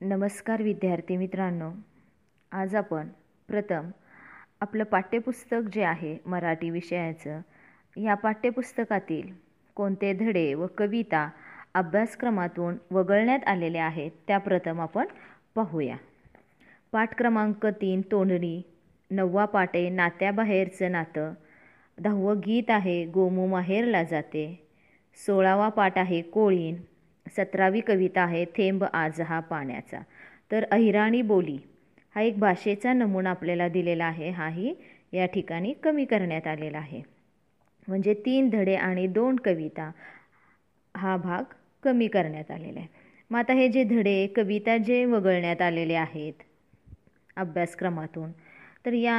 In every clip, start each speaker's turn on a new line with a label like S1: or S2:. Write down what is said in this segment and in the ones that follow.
S1: नमस्कार विद्यार्थी मित्रांनो. आज आपण प्रथम आपलं पाठ्यपुस्तक जे आहे मराठी विषयाचं या पाठ्यपुस्तकातील कोणते धडे व कविता अभ्यासक्रमातून वगळण्यात आलेले आहेत त्या प्रथम आपण पाहूया. पाठ क्रमांक तीन तोंडणी. नववा पाठ आहे नात्याबाहेरचं नातं. दहावं गीत आहे गोमू माहेरला जाते. सोळावा पाठ आहे कोळीण सतरावी कविता आहे थेंब आज हा पाण्याचा. तर अहिराणी बोली हा एक भाषेचा नमुना आपल्याला दिलेला आहे हाही या ठिकाणी कमी करण्यात आलेला आहे. म्हणजे तीन धडे आणि दोन कविता हा भाग कमी करण्यात आलेला आहे. मग आता हे जे धडे कविता जे वगळण्यात आलेले आहेत अभ्यासक्रमातून तर या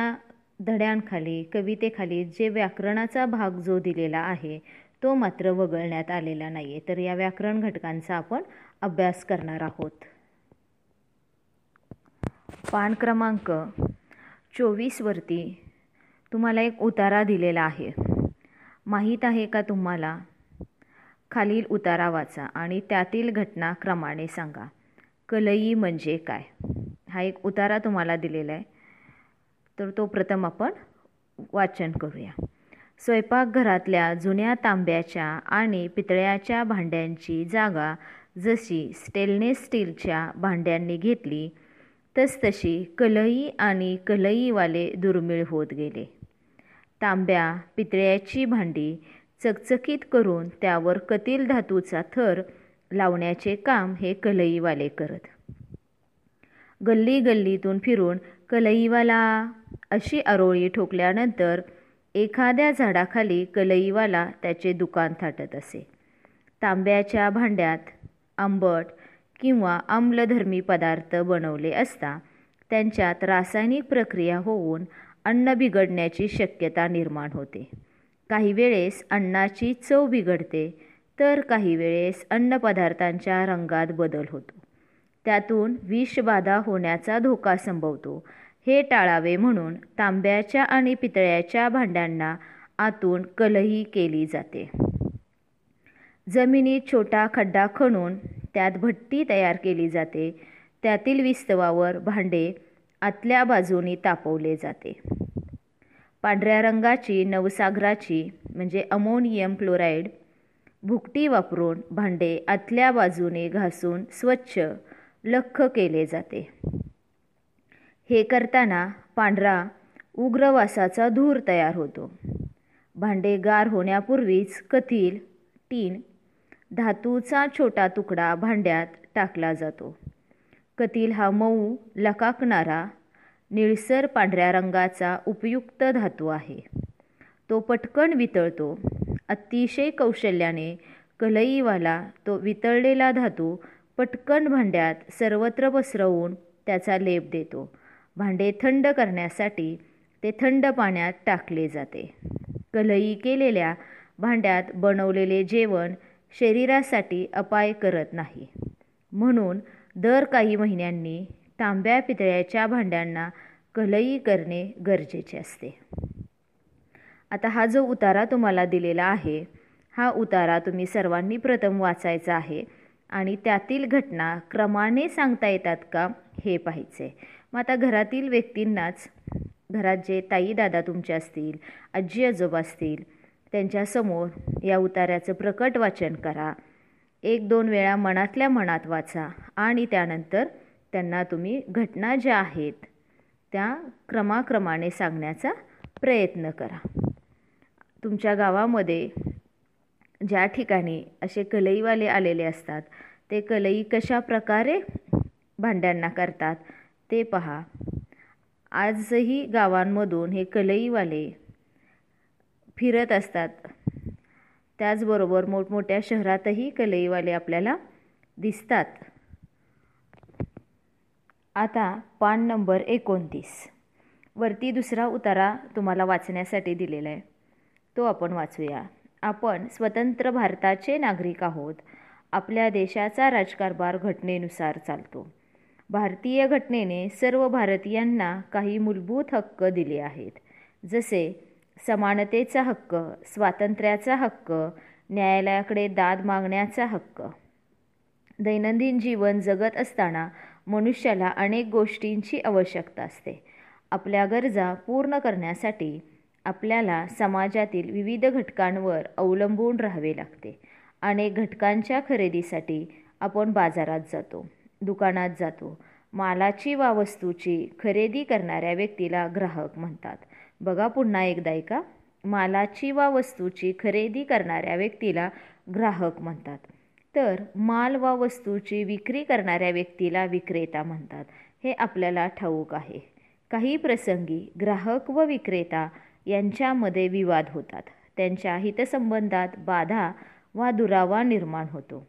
S1: धड्यांखाली कवितेखाली जे व्याकरणाचा भाग जो दिलेला आहे तो मात्र वगळण्यात आलेला नाही आहे तर या व्याकरण घटकांचा आपण अभ्यास करणार आहोत. पान क्रमांक चोवीसवरती तुम्हाला एक उतारा दिलेला आहे. माहीत आहे का तुम्हाला? खालील उतारा वाचा आणि त्यातील घटना क्रमाने सांगा. कलई म्हणजे काय? हा एक उतारा तुम्हाला दिलेला आहे. तर तो प्रथम आपण वाचन करूया. स्वयंपाकघरातल्या जुन्या तांब्याच्या आणि पितळ्याच्या भांड्यांची जागा जशी स्टेनलेस स्टीलच्या भांड्यांनी घेतली तसतशी कलई आणि कलईवाले दुर्मिळ होत गेले. तांब्या पितळ्याची भांडी चकचकीत करून त्यावर कतील धातूचा थर लावण्याचे काम हे कलईवाले करत. गल्ली गल्लीतून फिरून कलईवाला अशी आरोळी ठोकल्यानंतर एखाद्या झाडाखाली कलईवाला त्याचे दुकान थाटत असे. तांब्याच्या भांड्यात आंबट किंवा आम्लधर्मी पदार्थ बनवले असता त्यांच्यात रासायनिक प्रक्रिया होऊन अन्न बिघडण्याची शक्यता निर्माण होते. काही वेळेस अन्नाची चव बिघडते तर काही वेळेस अन्नपदार्थांच्या रंगात बदल होतो. त्यातून विषबाधा होण्याचा धोका संभवतो हे टाळावे म्हणून तांब्याच्या आणि पितळ्याच्या भांड्यांना आतून कलही केली जाते. जमिनीत छोटा खड्डा खणून त्यात भट्टी तयार केली जाते. त्यातील विस्तवावर भांडे आतल्या बाजूनी तापवले जाते. पांढऱ्या रंगाची नवसागराची म्हणजे अमोनियम क्लोराईड भुकटी वापरून भांडे आतल्या बाजूने घासून स्वच्छ लख्ख केले जाते. हे करताना पांढरा उग्रवासाचा धूर तयार होतो. भांडे गार होण्यापूर्वीच कथील टीन धातूचा छोटा तुकडा भांड्यात टाकला जातो. कथील हा मऊ लकाकणारा निळसर पांढऱ्या रंगाचा उपयुक्त धातू आहे. तो पटकन वितळतो. अतिशय कौशल्याने कलईवाला तो वितळलेला धातू पटकन भांड्यात सर्वत्र पसरवून त्याचा लेप देतो. भांडे थंड करण्यासाठी ते थंड पाण्यात टाकले जाते. कलई केलेल्या भांड्यात बनवलेले जेवण शरीरासाठी अपाय करत नाही. म्हणून दर काही महिन्यांनी तांब्या पितळ्याच्या भांड्यांना कलई करणे गरजेचे असते. आता हा जो उतारा तुम्हाला दिलेला आहे हा उतारा तुम्ही सर्वांनी प्रथम वाचायचा आहे आणि त्यातील घटना क्रमाने सांगता येतात का हे पाहिजे मग आता घरातील व्यक्तींनाच घरात जे ताई दादा तुमचे असतील आजी आजोबा असतील त्यांच्यासमोर या उतार्याचं प्रकट वाचन करा. एक दोन वेळा मनातल्या मनात वाचा आणि त्यानंतर त्यांना तुम्ही घटना ज्या आहेत त्या क्रमाक्रमाने सांगण्याचा प्रयत्न करा. तुमच्या गावामध्ये ज्या ठिकाणी असे कलईवाले आलेले असतात ते कलई कशा प्रकारे भांड्यांना करतात ते पहा. आजही गावांमधून हे कलईवाले फिरत असतात. त्याचबरोबर मोठमोठ्या शहरातही कलईवाले आपल्याला दिसतात. आता पान नंबर एकोणतीस. वरती दुसरा उतारा तुम्हाला वाचण्यासाठी दिलेला आहे. तो आपण वाचूया. आपण स्वतंत्र भारताचे नागरिक आहोत. आपल्या देशाचा राजकारभार घटनेनुसार चालतो. भारतीय घटनेने सर्व भारतीयांना काही मूलभूत हक्क दिले आहेत. जसे समानतेचा हक्क स्वातंत्र्याचा हक्क न्यायालयाकडे दाद मागण्याचा हक्क. दैनंदिन जीवन जगत असताना मनुष्याला अनेक गोष्टींची आवश्यकता असते. आपल्या गरजा पूर्ण करण्यासाठी आपल्याला समाजातील विविध घटकांवर अवलंबून राहावे लागते. अनेक घटकांच्या खरेदीसाठी आपण बाजारात जातो. दुकानात जातो. मालाची वा वस्तूची खरेदी करणाऱ्या व्यक्तीला ग्राहक म्हणतात. बघा पुन्हा एकदा ऐका. मालाची वा वस्तूची खरेदी करणाऱ्या व्यक्तीला ग्राहक म्हणतात. तर माल वा वस्तूची विक्री करणाऱ्या व्यक्तीला विक्रेता म्हणतात. हे आपल्याला ठाऊक आहे. काही प्रसंगी ग्राहक व विक्रेता यांच्यामध्ये विवाद होतात. त्यांच्या हितसंबंधात बाधा वा दुरावा निर्माण होतो.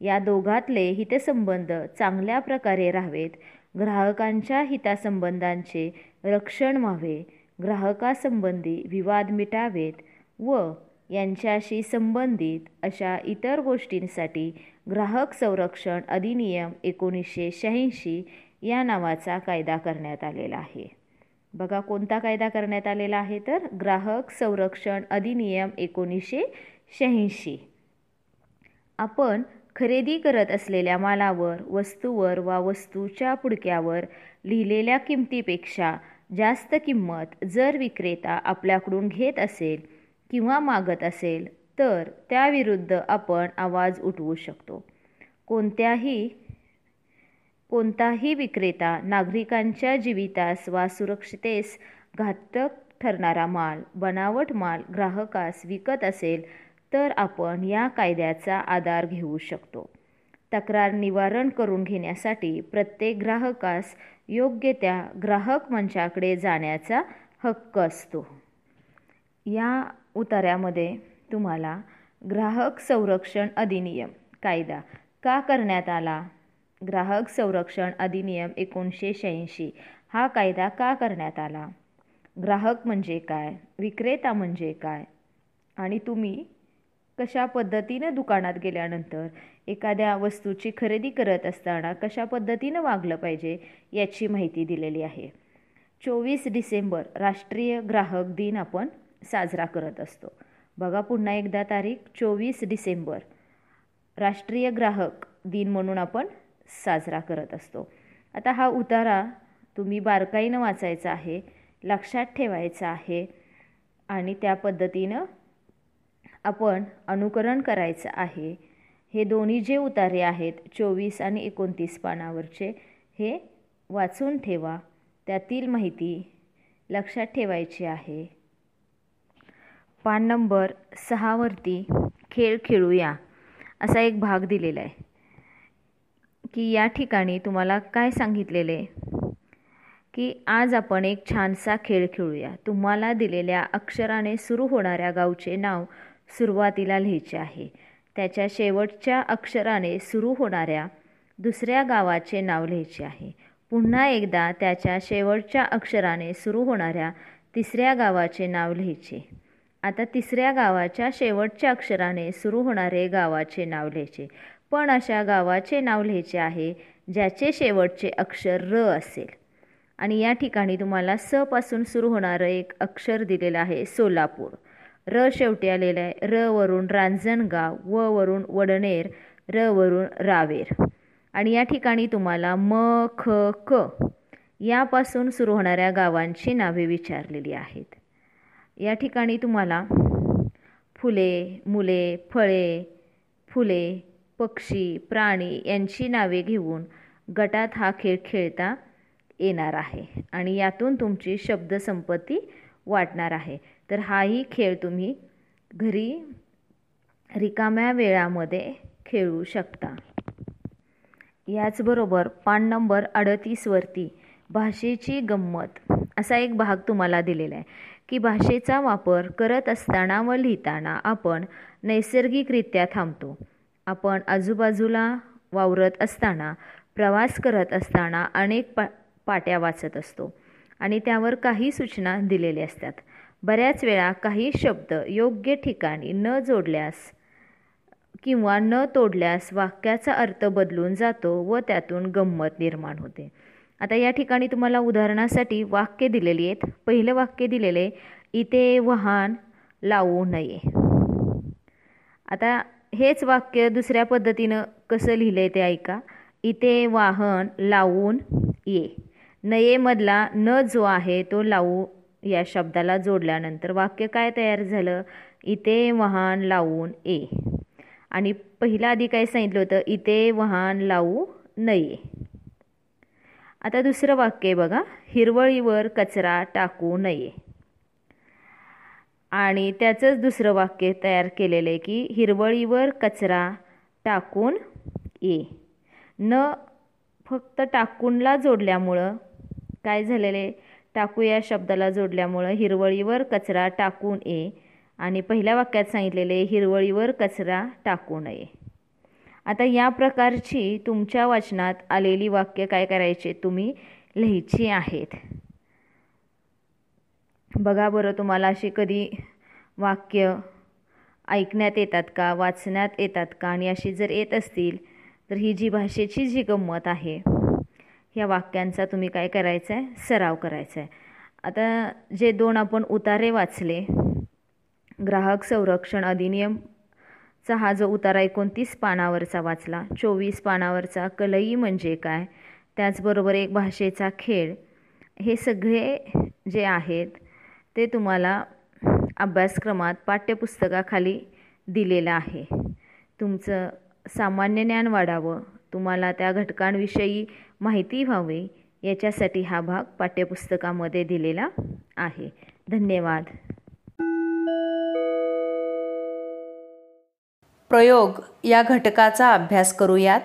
S1: या दोघातले हितसंबंध चांगल्या प्रकारे राहावेत. ग्राहकांच्या हितासंबंधांचे रक्षण व्हावे. ग्राहकासंबंधी विवाद मिटावेत व यांच्याशी संबंधित अशा इतर गोष्टींसाठी ग्राहक संरक्षण अधिनियम एकोणीसशे शहाऐंशी या नावाचा कायदा करण्यात आलेला आहे. बघा कोणता कायदा करण्यात आलेला आहे तर? ग्राहक संरक्षण अधिनियम एकोणीसशे शहाऐंशी. आपण खरेदी करत असलेल्या मालावर वस्तूवर वा वस्तूच्या पुडक्यावर लिहिलेल्या किमतीपेक्षा जास्त किंमत जर विक्रेता आपल्याकडून घेत असेल किंवा मागत असेल तर त्याविरुद्ध आपण आवाज उठवू शकतो. कोणत्याही कोणताही विक्रेता नागरिकांच्या जीवितास वा सुरक्षितेस घातक ठरणारा माल बनावट माल ग्राहकास विकत असेल तर आपण या कायद्याचा आधार घेऊ शकतो. तक्रार निवारण करून घेण्यासाठी प्रत्येक ग्राहकास योग्य त्या ग्राहक मंचाकडे जाण्याचा हक्क असतो. या उतार्यामध्ये तुम्हाला ग्राहक संरक्षण अधिनियम कायदा का करण्यात आला? ग्राहक संरक्षण अधिनियम एकोणीसशे शहाऐंशी हा कायदा का करण्यात आला? ग्राहक म्हणजे काय? विक्रेता म्हणजे काय? आणि तुम्ही कशा पद्धतीनं दुकानात गेल्यानंतर एखाद्या वस्तूची खरेदी करत असताना कशा पद्धतीनं वागलं पाहिजे याची माहिती दिलेली आहे. चोवीस डिसेंबर राष्ट्रीय ग्राहक दिन आपण साजरा करत असतो. बघा पुन्हा एकदा तारीख चोवीस डिसेंबर. राष्ट्रीय ग्राहक दिन म्हणून आपण साजरा करत असतो. आता हा उतारा तुम्ही बारकाईनं वाचायचा आहे लक्षात ठेवायचा आहे आणि त्या पद्धतीनं आपण अनुकरण करायचं आहे. हे दोन्ही जे उतारे आहेत चोवीस आणि एकोणतीस पानावरचे हे वाचून ठेवा. त्यातील माहिती लक्षात ठेवायची आहे. पान नंबर सहावरती खेळ खेळूया असा एक भाग दिलेला आहे. की या ठिकाणी तुम्हाला काय सांगितलेले की आज आपण एक छानसा खेळ खेळूया. तुम्हाला दिलेल्या अक्षराने सुरू होणाऱ्या गावचे नाव सुरुवातीला लिहायचे आहे. त्याच्या शेवटच्या अक्षराने सुरू होणाऱ्या दुसऱ्या गावाचे नाव लिहायचे आहे. पुन्हा एकदा त्याच्या शेवटच्या अक्षराने सुरू होणाऱ्या तिसऱ्या गावाचे नाव लिहायचे. आता तिसऱ्या गावाच्या शेवटच्या अक्षराने सुरू होणारे गावाचे नाव लिहायचे. पण अशा गावाचे नाव लिहायचे आहे ज्याचे शेवटचे अक्षर र असेल. आणि या ठिकाणी तुम्हाला स पासून सुरू होणारं एक अक्षर दिलेलं आहे सोलापूर. र शेवटी आलेलं आहे. र वरून रांजणगाव व वरून वडनेर र वरून रावेर. आणि या ठिकाणी तुम्हाला म ख क यापासून सुरू होणाऱ्या गावांची नावे विचारलेली आहेत. या ठिकाणी तुम्हाला फुले मुले फळे फुले पक्षी प्राणी यांची नावे घेऊन गटात हा खेळ खेळता येणार आहे. आणि यातून तुमची शब्दसंपत्ती वाटणार आहे. तर हाही खेळ तुम्ही घरी रिकाम्या वेळामध्ये खेळू शकता. याचबरोबर पान नंबर अडतीसवरती भाषेची गंमत असा एक भाग तुम्हाला दिलेला आहे की भाषेचा वापर करत असताना व लिहिताना आपण नैसर्गिकरित्या थांबतो. आपण आजूबाजूला वावरत असताना प्रवास करत असताना अनेक पा पाट्या वाचत असतो. आणि त्यावर काही सूचना दिलेल्या असतात. बऱ्याच वेळा काही शब्द योग्य ठिकाणी न जोडल्यास किंवा न तोडल्यास वाक्याचा अर्थ बदलून जातो व त्यातून गंमत निर्माण होते. आता या ठिकाणी तुम्हाला उदाहरणासाठी वाक्य दिलेली आहेत. पहिलं वाक्य दिलेले इथे वाहन लावू नये. आता हेच वाक्य दुसऱ्या पद्धतीनं कसं लिहिलं आहे ते ऐका. इथे वाहन लावून ये. नयेमधला न जो आहे तो लावू या शब्दाला जोडल्यानंतर वाक्य काय तयार झालं? इथे वाहन लावून ए. आणि पहिला आधी काय सांगितलं होतं? इथे वाहन लावू नये. आता दुसरं वाक्य आहे बघा. हिरवळीवर कचरा टाकू नये. आणि त्याचंच दुसरं वाक्य तयार केलेलं आहे की हिरवळीवर कचरा टाकून ये न फक्त टाकूनला जोडल्यामुळं काय झालेले? टाकू या शब्दाला जोडल्यामुळं हिरवळीवर कचरा टाकून ये आणि पहिल्या वाक्यात सांगितलेले हिरवळीवर कचरा टाकू नये. आता या प्रकारची तुमच्या वाचनात आलेली वाक्य काय करायचे तुम्ही लिहायची आहेत. बघा बरं तुम्हाला अशी कधी वाक्य ऐकण्यात येतात का वाचण्यात येतात का आणि अशी जर येत असतील तर ही जी भाषेची जी गंमत आहे ह्या वाक्यांचा तुम्ही काय करायचं आहे सराव करायचा आहे आता जे दोन आपण उतारे वाचले ग्राहक संरक्षण अधिनियमचा हा जो उतारा एकोणतीस पानावरचा वाचला चोवीस पानावरचा कलई म्हणजे काय? त्याचबरोबर एक भाषेचा खेळ हे सगळे जे आहेत ते तुम्हाला अभ्यासक्रमात पाठ्यपुस्तकाखाली दिलेलं आहे. तुमचं सामान्य ज्ञान वाढावं. तुम्हाला त्या घटकांविषयी माहिती व्हावी याच्यासाठी हा भाग पाठ्यपुस्तकामध्ये दिलेला आहे. धन्यवाद.
S2: प्रयोग या घटकाचा अभ्यास करूयात.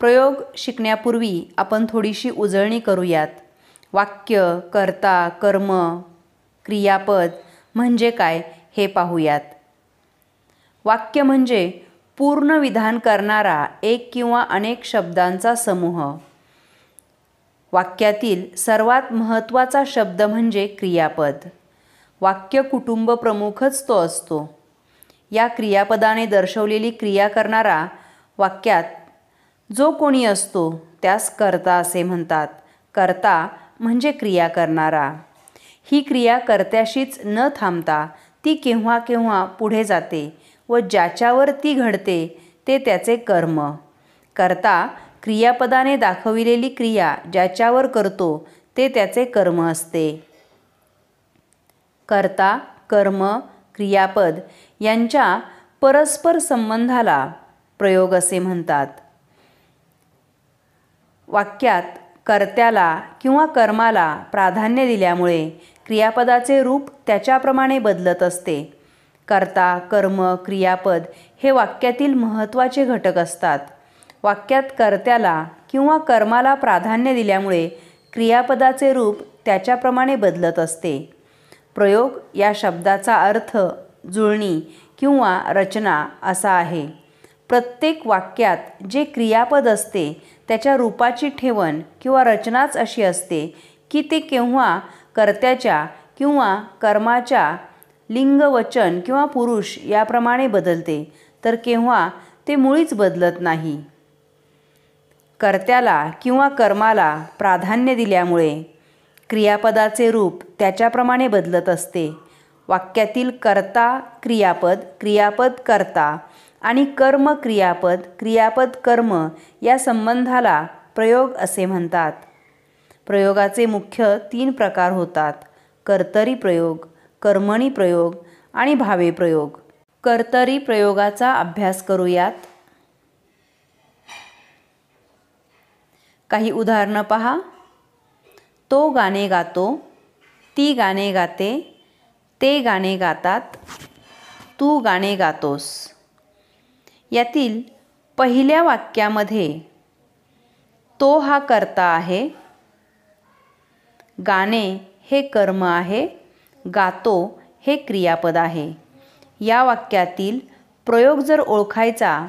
S2: प्रयोग शिकण्यापूर्वी आपण थोडीशी उजळणी करूयात. वाक्य कर्ता कर्म क्रियापद म्हणजे काय हे पाहूयात. वाक्य म्हणजे पूर्ण विधान करणारा एक किंवा अनेक शब्दांचा समूह. वाक्यातील सर्वात महत्त्वाचा शब्द म्हणजे क्रियापद. वाक्य कुटुंब प्रमुखच तो असतो. या क्रियापदाने दर्शवलेली क्रिया करणारा वाक्यात जो कोणी असतो त्यास कर्ता असे म्हणतात. कर्ता म्हणजे क्रिया करणारा. ही क्रिया कर्त्याशीच न थांबता ती केव्हा केव्हा पुढे जाते व ज्याच्यावर ती घडते ते त्याचे कर्म. करता क्रियापदाने दाखविलेली क्रिया ज्याच्यावर करतो ते त्याचे कर्म असते. कर्ता कर्म क्रियापद यांच्या परस्पर संबंधाला प्रयोग असे म्हणतात. वाक्यात कर्त्याला किंवा कर्माला प्राधान्य दिल्यामुळे क्रियापदाचे रूप त्याच्याप्रमाणे बदलत असते. कर्ता कर्म क्रियापद हे वाक्यातील महत्त्वाचे घटक असतात. वाक्यात कर्त्याला किंवा कर्माला प्राधान्य दिल्यामुळे क्रियापदाचे रूप त्याच्याप्रमाणे बदलत असते. प्रयोग या शब्दाचा अर्थ जुळणी किंवा रचना असा आहे. प्रत्येक वाक्यात जे क्रियापद असते त्याच्या रूपाची ठेवण किंवा रचनाच अशी असते की ते केव्हा कर्त्याच्या किंवा कर्माच्या लिंग वचन किंवा पुरुष याप्रमाणे बदलते तर केव्हा ते मुळीच बदलत नाही. कर्त्याला किंवा कर्माला प्राधान्य दिल्यामुळे क्रियापदाचे रूप त्याच्याप्रमाणे बदलत असते. वाक्यातील कर्ता क्रियापद क्रियापद कर्ता आणि कर्म क्रियापद क्रियापद कर्म या संबंधाला प्रयोग असे म्हणतात. प्रयोगाचे मुख्य तीन प्रकार होतात. कर्तरी प्रयोग कर्मणी प्रयोग आणि भावे प्रयोग. कर्तरी प्रयोगाचा अभ्यास करूयात. काही उदाहरणं पहा. तो गाणे गातो ती गाणे गाते ते गाणे गातात तू गाणे गातोस. यातील पहिल्या वाक्यामध्ये तो हा कर्ता आहे गाणे हे कर्म आहे गातो हे क्रियापद आहे. या वाक्यातील प्रयोग जर ओळखायचा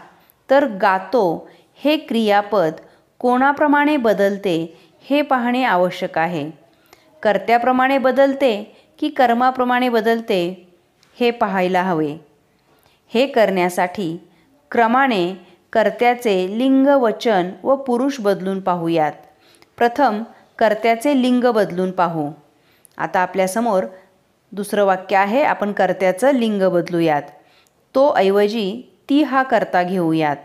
S2: तर गातो हे क्रियापद कोणाप्रमाणे बदलते हे पाहणे आवश्यक आहे. कर्त्याप्रमाणे बदलते की कर्माप्रमाणे बदलते हे पाहायला हवे. हे करण्यासाठी क्रमाने कर्त्याचे लिंग वचन व पुरुष बदलून पाहूयात. प्रथम कर्त्याचे लिंग बदलून पाहू. आता आपल्यासमोर दुसरं वाक्य आहे आपण कर्त्याचं लिंग बदलूयात. तो ऐवजी ती हा कर्ता घेऊयात.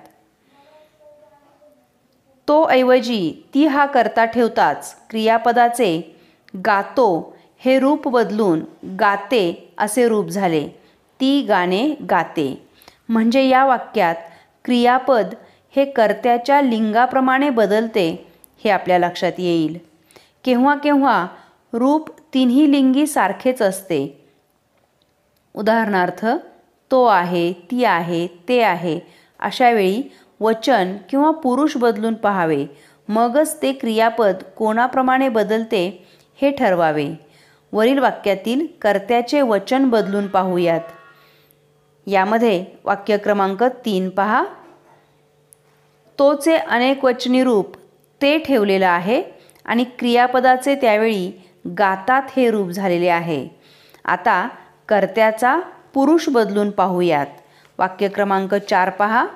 S2: तो ऐवजी ती हा कर्ता ठेवताच क्रियापदाचे गातो हे रूप बदलून गाते असे रूप झाले. ती गाणे गाते. म्हणजे या वाक्यात क्रियापद हे कर्त्याच्या लिंगाप्रमाणे बदलते हे आपल्या लक्षात येईल. केव्हा केव्हा रूप तिन्ही लिंगी सारखेच असते. उदाहरणार्थ तो आहे ती आहे ते आहे. अशावेळी वचन किंवा पुरुष बदलून पहावे. मगच ते क्रियापद कोणाप्रमाणे बदलते हे ठरवावे. वरील वाक्यातील कर्त्याचे वचन बदलून पाहूयात. यामध्ये वाक्य क्रमांक तीन पहा. तोचे अनेक वचनी रूप ते ठेवलेलं आहे आणि क्रियापदाचे त्यावेळी गातात हे रूप झालेले आहे. आता कर्त्याचा पुरुष बदलून पाहूयात. वाक्य क्रमांक चार पहा.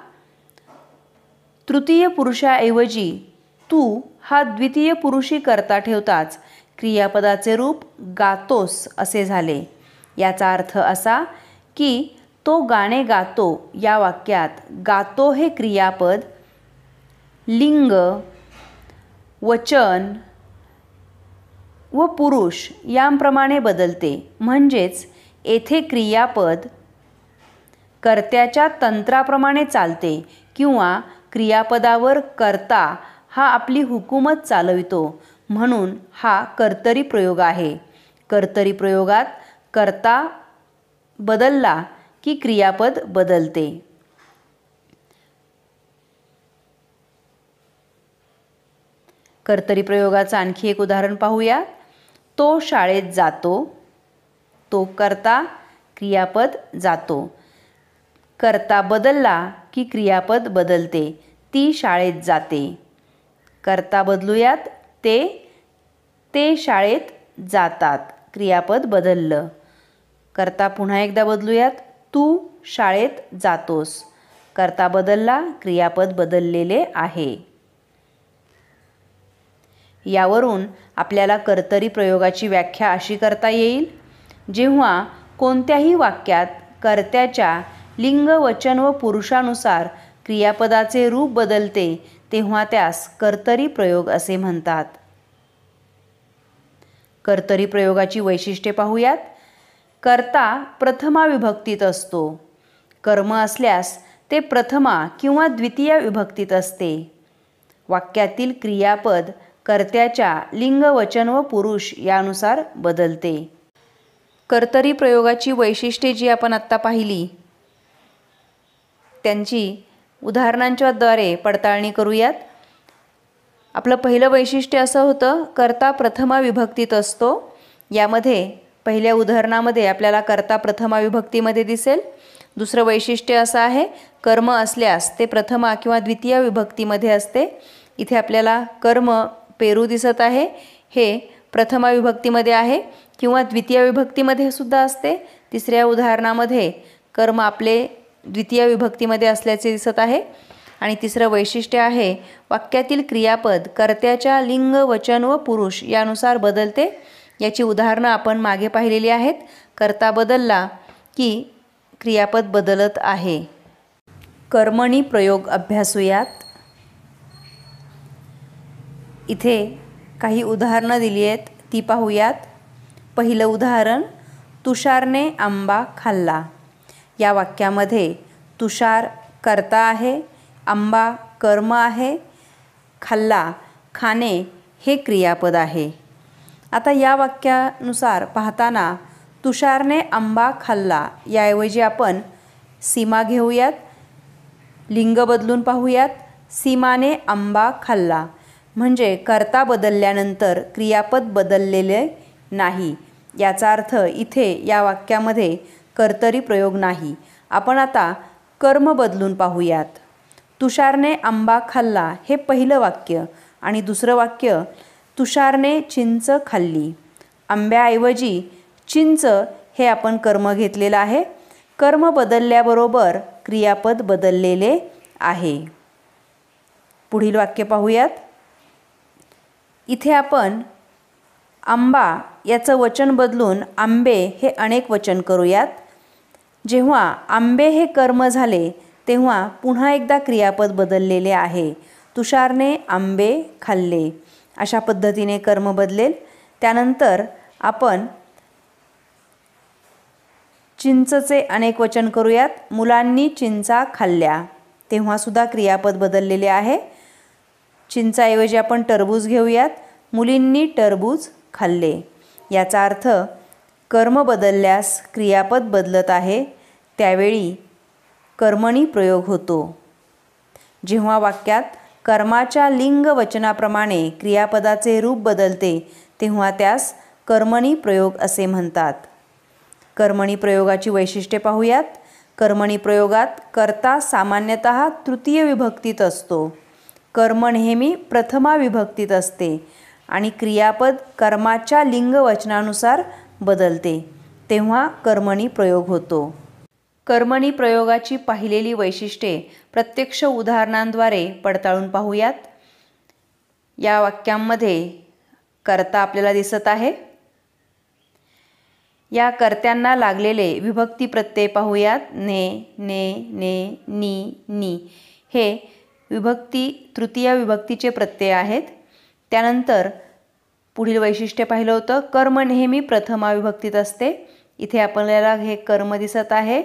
S2: तृतीय पुरुषाऐवजी तू हा द्वितीय पुरुषी करता ठेवताच क्रियापदाचे रूप गातोस असे झाले. याचा अर्थ असा की तो गाणे गातो या वाक्यात गातो हे क्रियापद लिंग वचन व पुरुष यांप्रमाणे बदलते. म्हणजेच येथे क्रियापद कर्त्याच्या तंत्राप्रमाणे चालते किंवा क्रियापदावर कर्ता हा आपली हुकूमत चालवितो. म्हणून हा कर्तरी प्रयोग आहे. कर्तरी प्रयोगात कर्ता बदलला की क्रियापद बदलते. कर्तरी प्रयोगाचं आणखी एक उदाहरण पाहूया तो शाळेत जातो तो करता क्रियापद जातो. करता बदलला की क्रियापद बदलते ती शाळेत जाते. करता बदलूयात ते ते शाळेत जातात. क्रियापद बदललं. करता पुन्हा एकदा बदलूयात तू शाळेत जातोस. करता बदलला क्रियापद बदललेले आहे. यावरून आपल्याला कर्तरी प्रयोगाची व्याख्या अशी करता येईल. जेव्हा कोणत्याही वाक्यात कर्त्याच्या लिंग वचन व पुरुषानुसार क्रियापदाचे रूप बदलते तेव्हा त्यास कर्तरी प्रयोग असे म्हणतात. कर्तरी प्रयोगाची वैशिष्ट्ये पाहूयात. कर्ता प्रथमा विभक्तीत असतो. कर्म असल्यास ते प्रथमा किंवा द्वितीय विभक्तीत असते. वाक्यातील क्रियापद कर्त्याच्या लिंग वचन व पुरुष यानुसार बदलते. कर्तरी प्रयोगाची वैशिष्ट्ये जी आपण आत्ता पाहिली त्यांची उदाहरणांच्याद्वारे पडताळणी करूयात. आपलं पहिलं वैशिष्ट्य असं होतं कर्ता प्रथमा विभक्तीत असतो. यामध्ये पहिल्या उदाहरणामध्ये आपल्याला कर्ता प्रथमा विभक्तीमध्ये दिसेल. दुसरं वैशिष्ट्य असं आहे कर्म असल्यास ते प्रथमा किंवा द्वितीय विभक्तीमध्ये असते. इथे आपल्याला कर्म पेरू दिसत आहे. हे प्रथमा विभक्तीमध्ये आहे किंवा द्वितीय विभक्तीमध्ये सुद्धा असते. तिसऱ्या उदाहरणामध्ये कर्म आपले द्वितीय विभक्तीमध्ये असल्याचे दिसत आहे. आणि तिसरं वैशिष्ट्य आहे वाक्यातील क्रियापद कर्त्याच्या लिंग वचन व पुरुष यानुसार बदलते. याची उदाहरणं आपण मागे पाहिलेली आहेत. कर्ता बदलला की क्रियापद बदलत आहे. कर्मणी प्रयोग अभ्यासूयात. इथे काही उदाहरणं दिली आहेत. ती पाहूयात. पहिलं उदाहरण तुषारने आंबा खाल्ला. या वाक्यामध्ये तुषार करता आहे आंबा कर्म आहे खाल्ला खाणे हे क्रियापद आहे. आता या वाक्यानुसार पाहताना तुषारने आंबा खाल्ला याऐवजी आपण सीमा घेऊयात. लिंग बदलून पाहूयात. सीमाने आंबा खाल्ला. म्हणजे कर्ता बदलल्यानंतर क्रियापद बदललेले नाही. याचा अर्थ इथे या वाक्यामध्ये कर्तरी प्रयोग नाही. आपण आता कर्म बदलून पाहूयात. तुषारने आंबा खाल्ला हे पहिलं वाक्य आणि दुसरं वाक्य तुषारने चिंच खाल्ली. आंब्याऐवजी चिंच हे आपण कर्म घेतलेलं आहे. कर्म बदलल्याबरोबर क्रियापद बदललेले आहे. पुढील वाक्य पाहूयात. इथे आपण आंबा याचं वचन बदलून आंबे हे अनेक वचन करूयात. जेव्हा आंबे हे कर्म झाले तेव्हा पुन्हा एकदा क्रियापद बदललेले आहे. तुषारने आंबे खाल्ले. अशा पद्धतीने कर्म बदलेल. त्यानंतर आपण चिंचचे अनेक वचन करूयात. मुलांनी चिंचा खाल्ल्या. तेव्हासुद्धा क्रियापद बदललेले आहे. चिंचाऐवजी आपण टरबूज घेऊयात. मुलींनी टरबूज खाल्ले. याचा अर्थ कर्म बदलल्यास क्रियापद बदलत आहे त्यावेळी कर्मणी प्रयोग होतो. जेव्हा वाक्यात कर्माच्या लिंग वचनाप्रमाणे क्रियापदाचे रूप बदलते तेव्हा त्यास कर्मणी प्रयोग असे म्हणतात. कर्मणी प्रयोगाची वैशिष्ट्ये पाहूयात. कर्मणी प्रयोगात कर्ता सामान्यतः तृतीय विभक्तीत असतो. कर्म नेहमी प्रथमा विभक्तीत असते आणि क्रियापद कर्माच्या लिंग वचनानुसार बदलते तेव्हा कर्मणी प्रयोग होतो. कर्मणी प्रयोगाची पाहिलेली वैशिष्ट्ये प्रत्यक्ष उदाहरणांद्वारे पडताळून पाहूयात. या वाक्यांमध्ये कर्ता आपल्याला दिसत आहे. या कर्त्यांना लागलेले विभक्ती प्रत्यय पाहूयात. ने ने ने नी नी. हे विभक्ती तृतीय विभक्तीचे प्रत्यय आहेत. त्यानंतर पुढील वैशिष्ट्य पाहिलं होतं कर्म नेहमी प्रथमा विभक्तीत असते. इथे आपल्याला हे कर्म दिसत आहे.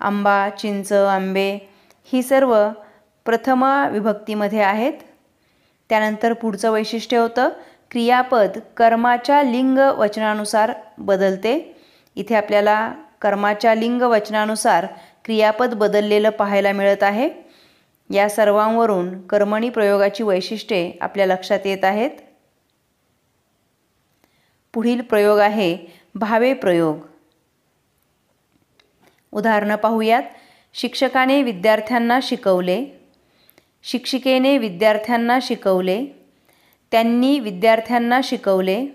S2: आंबा चिंच आंबे ही सर्व प्रथमा विभक्तीमध्ये आहेत. त्यानंतर पुढचं वैशिष्ट्य होतं क्रियापद कर्माच्या लिंग वचनानुसार बदलते. इथे आपल्याला कर्माच्या लिंग वचनानुसार क्रियापद बदललेलं पाहायला मिळत आहे. या सर्वांवरून कर्मणी प्रयोगाची वैशिष्ट्ये आपल्या लक्षात येत आहेत? पुढील प्रयोग आहे भावे प्रयोग. उदाहरणं पाहूयात. शिक्षकाने विद्यार्थ्यांना शिकवले. शिक्षिकेने विद्यार्थ्यांना शिकवले. त्यांनी विद्यार्थ्यांना शिकवले.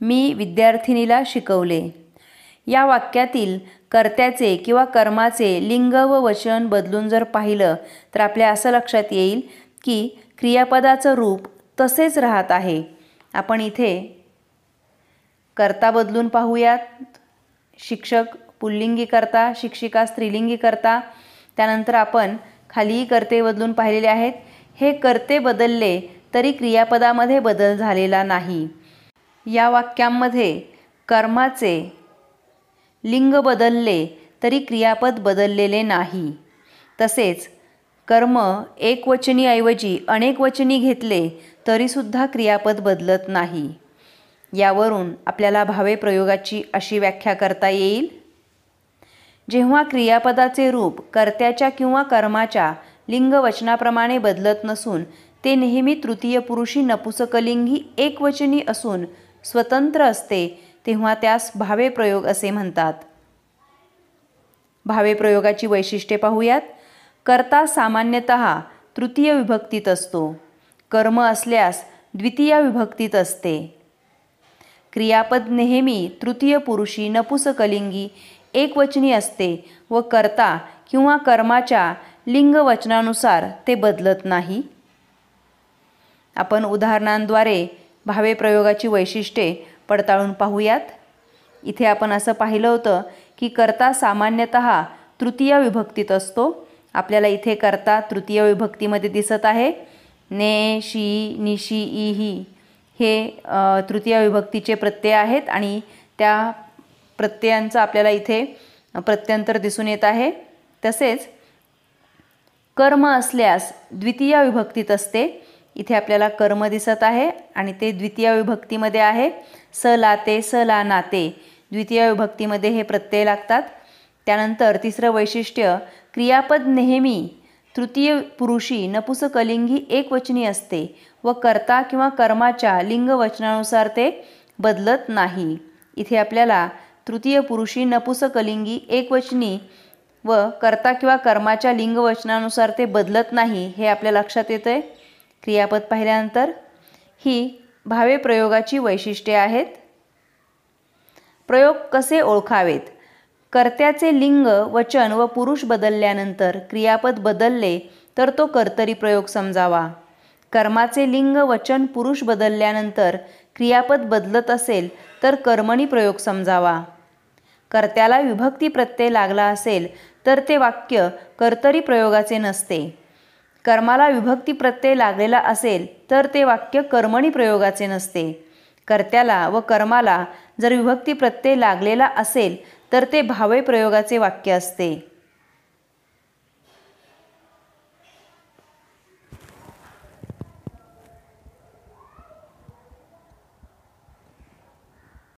S2: मी विद्यार्थिनीला शिकवले. या वाक्यातील कर्त्याचे किंवा कर्माचे लिंग व वचन बदलून जर पाहिलं तर आपल्या असं लक्षात येईल की क्रियापदाचं रूप तसेच राहत आहे. आपण इथे कर्ता बदलून पाहूयात. शिक्षक पुल्लिंगी करता शिक्षिका स्त्रीलिंगी करता त्यानंतर आपण खालीही कर्ते बदलून पाहिलेले आहेत. हे कर्ते बदलले तरी क्रियापदामध्ये बदल झालेला नाही. या वाक्यांमध्ये कर्माचे लिंग बदलले तरी क्रियापद बदललेले नाही. तसेच कर्म एकवचनीऐवजी अनेकवचनी घेतले तरीसुद्धा क्रियापद बदलत नाही. यावरून आपल्याला भावे प्रयोगाची अशी व्याख्या करता येईल. जेव्हा क्रियापदाचे रूप कर्त्याच्या किंवा कर्माच्या लिंगवचनाप्रमाणे बदलत नसून ते नेहमी तृतीय पुरुषी नपुसकलिंगी एकवचनी असून स्वतंत्र असते तेव्हा त्यास भावे प्रयोग असे म्हणतात. भावे प्रयोगाची वैशिष्ट्ये पाहूयात. कर्ता सामान्यतः तृतीय विभक्तीत असतो. कर्म असल्यास द्वितीय विभक्तीत असते. क्रियापद नेहमी तृतीय पुरुषी नपुसकलिंगी एकवचनी असते व कर्ता किंवा कर्माच्या लिंग वचनानुसार ते बदलत नाही. आपण उदाहरणांद्वारे भावे प्रयोगाची वैशिष्ट्ये पडताळून पाहूयात. इथे आपण असं पाहिलं होतं की कर्ता सामान्यतः तृतीय विभक्तीत असतो. आपल्याला इथे कर्ता तृतीय विभक्तीमध्ये दिसत आहे. ने शी निशी ई ही हे तृतीय विभक्तीचे प्रत्यय आहेत आणि त्या प्रत्ययांचं आपल्याला इथे प्रत्यंतर दिसून येत आहे. तसेच कर्म असल्यास द्वितीय विभक्तीत असते. इथे आपल्याला कर्म दिसत आहे आणि ते द्वितीय विभक्तीमध्ये आहे. स लाते स ला नाते द्वितीय विभक्तीमध्ये हे प्रत्यय लागतात. त्यानंतर तिसरं वैशिष्ट्य क्रियापद नेहमी तृतीय पुरुषी नपुसकलिंगी एकवचनी असते व कर्ता किंवा कर्माच्या लिंगवचनानुसार ते बदलत नाही. इथे आपल्याला तृतीय पुरुषी नपुसकलिंगी एकवचनी व कर्ता किंवा कर्माच्या लिंगवचनानुसार ते बदलत नाही हे आपल्या लक्षात येतं आहे क्रियापद पाहिल्यानंतर ही भावे प्रयोगाची वैशिष्ट्ये आहेत. प्रयोग कसे ओळखावेत? कर्त्याचे लिंग वचन व पुरुष बदलल्यानंतर क्रियापद बदलले तर तो कर्तरी प्रयोग समजावा. कर्माचे लिंग वचन पुरुष बदलल्यानंतर क्रियापद बदलत असेल तर कर्मणी प्रयोग समजावा. कर्त्याला विभक्ती प्रत्यय लागला असेल तर ते वाक्य कर्तरी प्रयोगाचे नसते. कर्माला विभक्ती प्रत्यय लागलेला असेल तर ते वाक्य कर्मणी प्रयोगाचे नसते. कर्त्याला व कर्माला जर विभक्ती प्रत्यय लागलेला असेल तर ते भावे प्रयोगाचे वाक्य असते.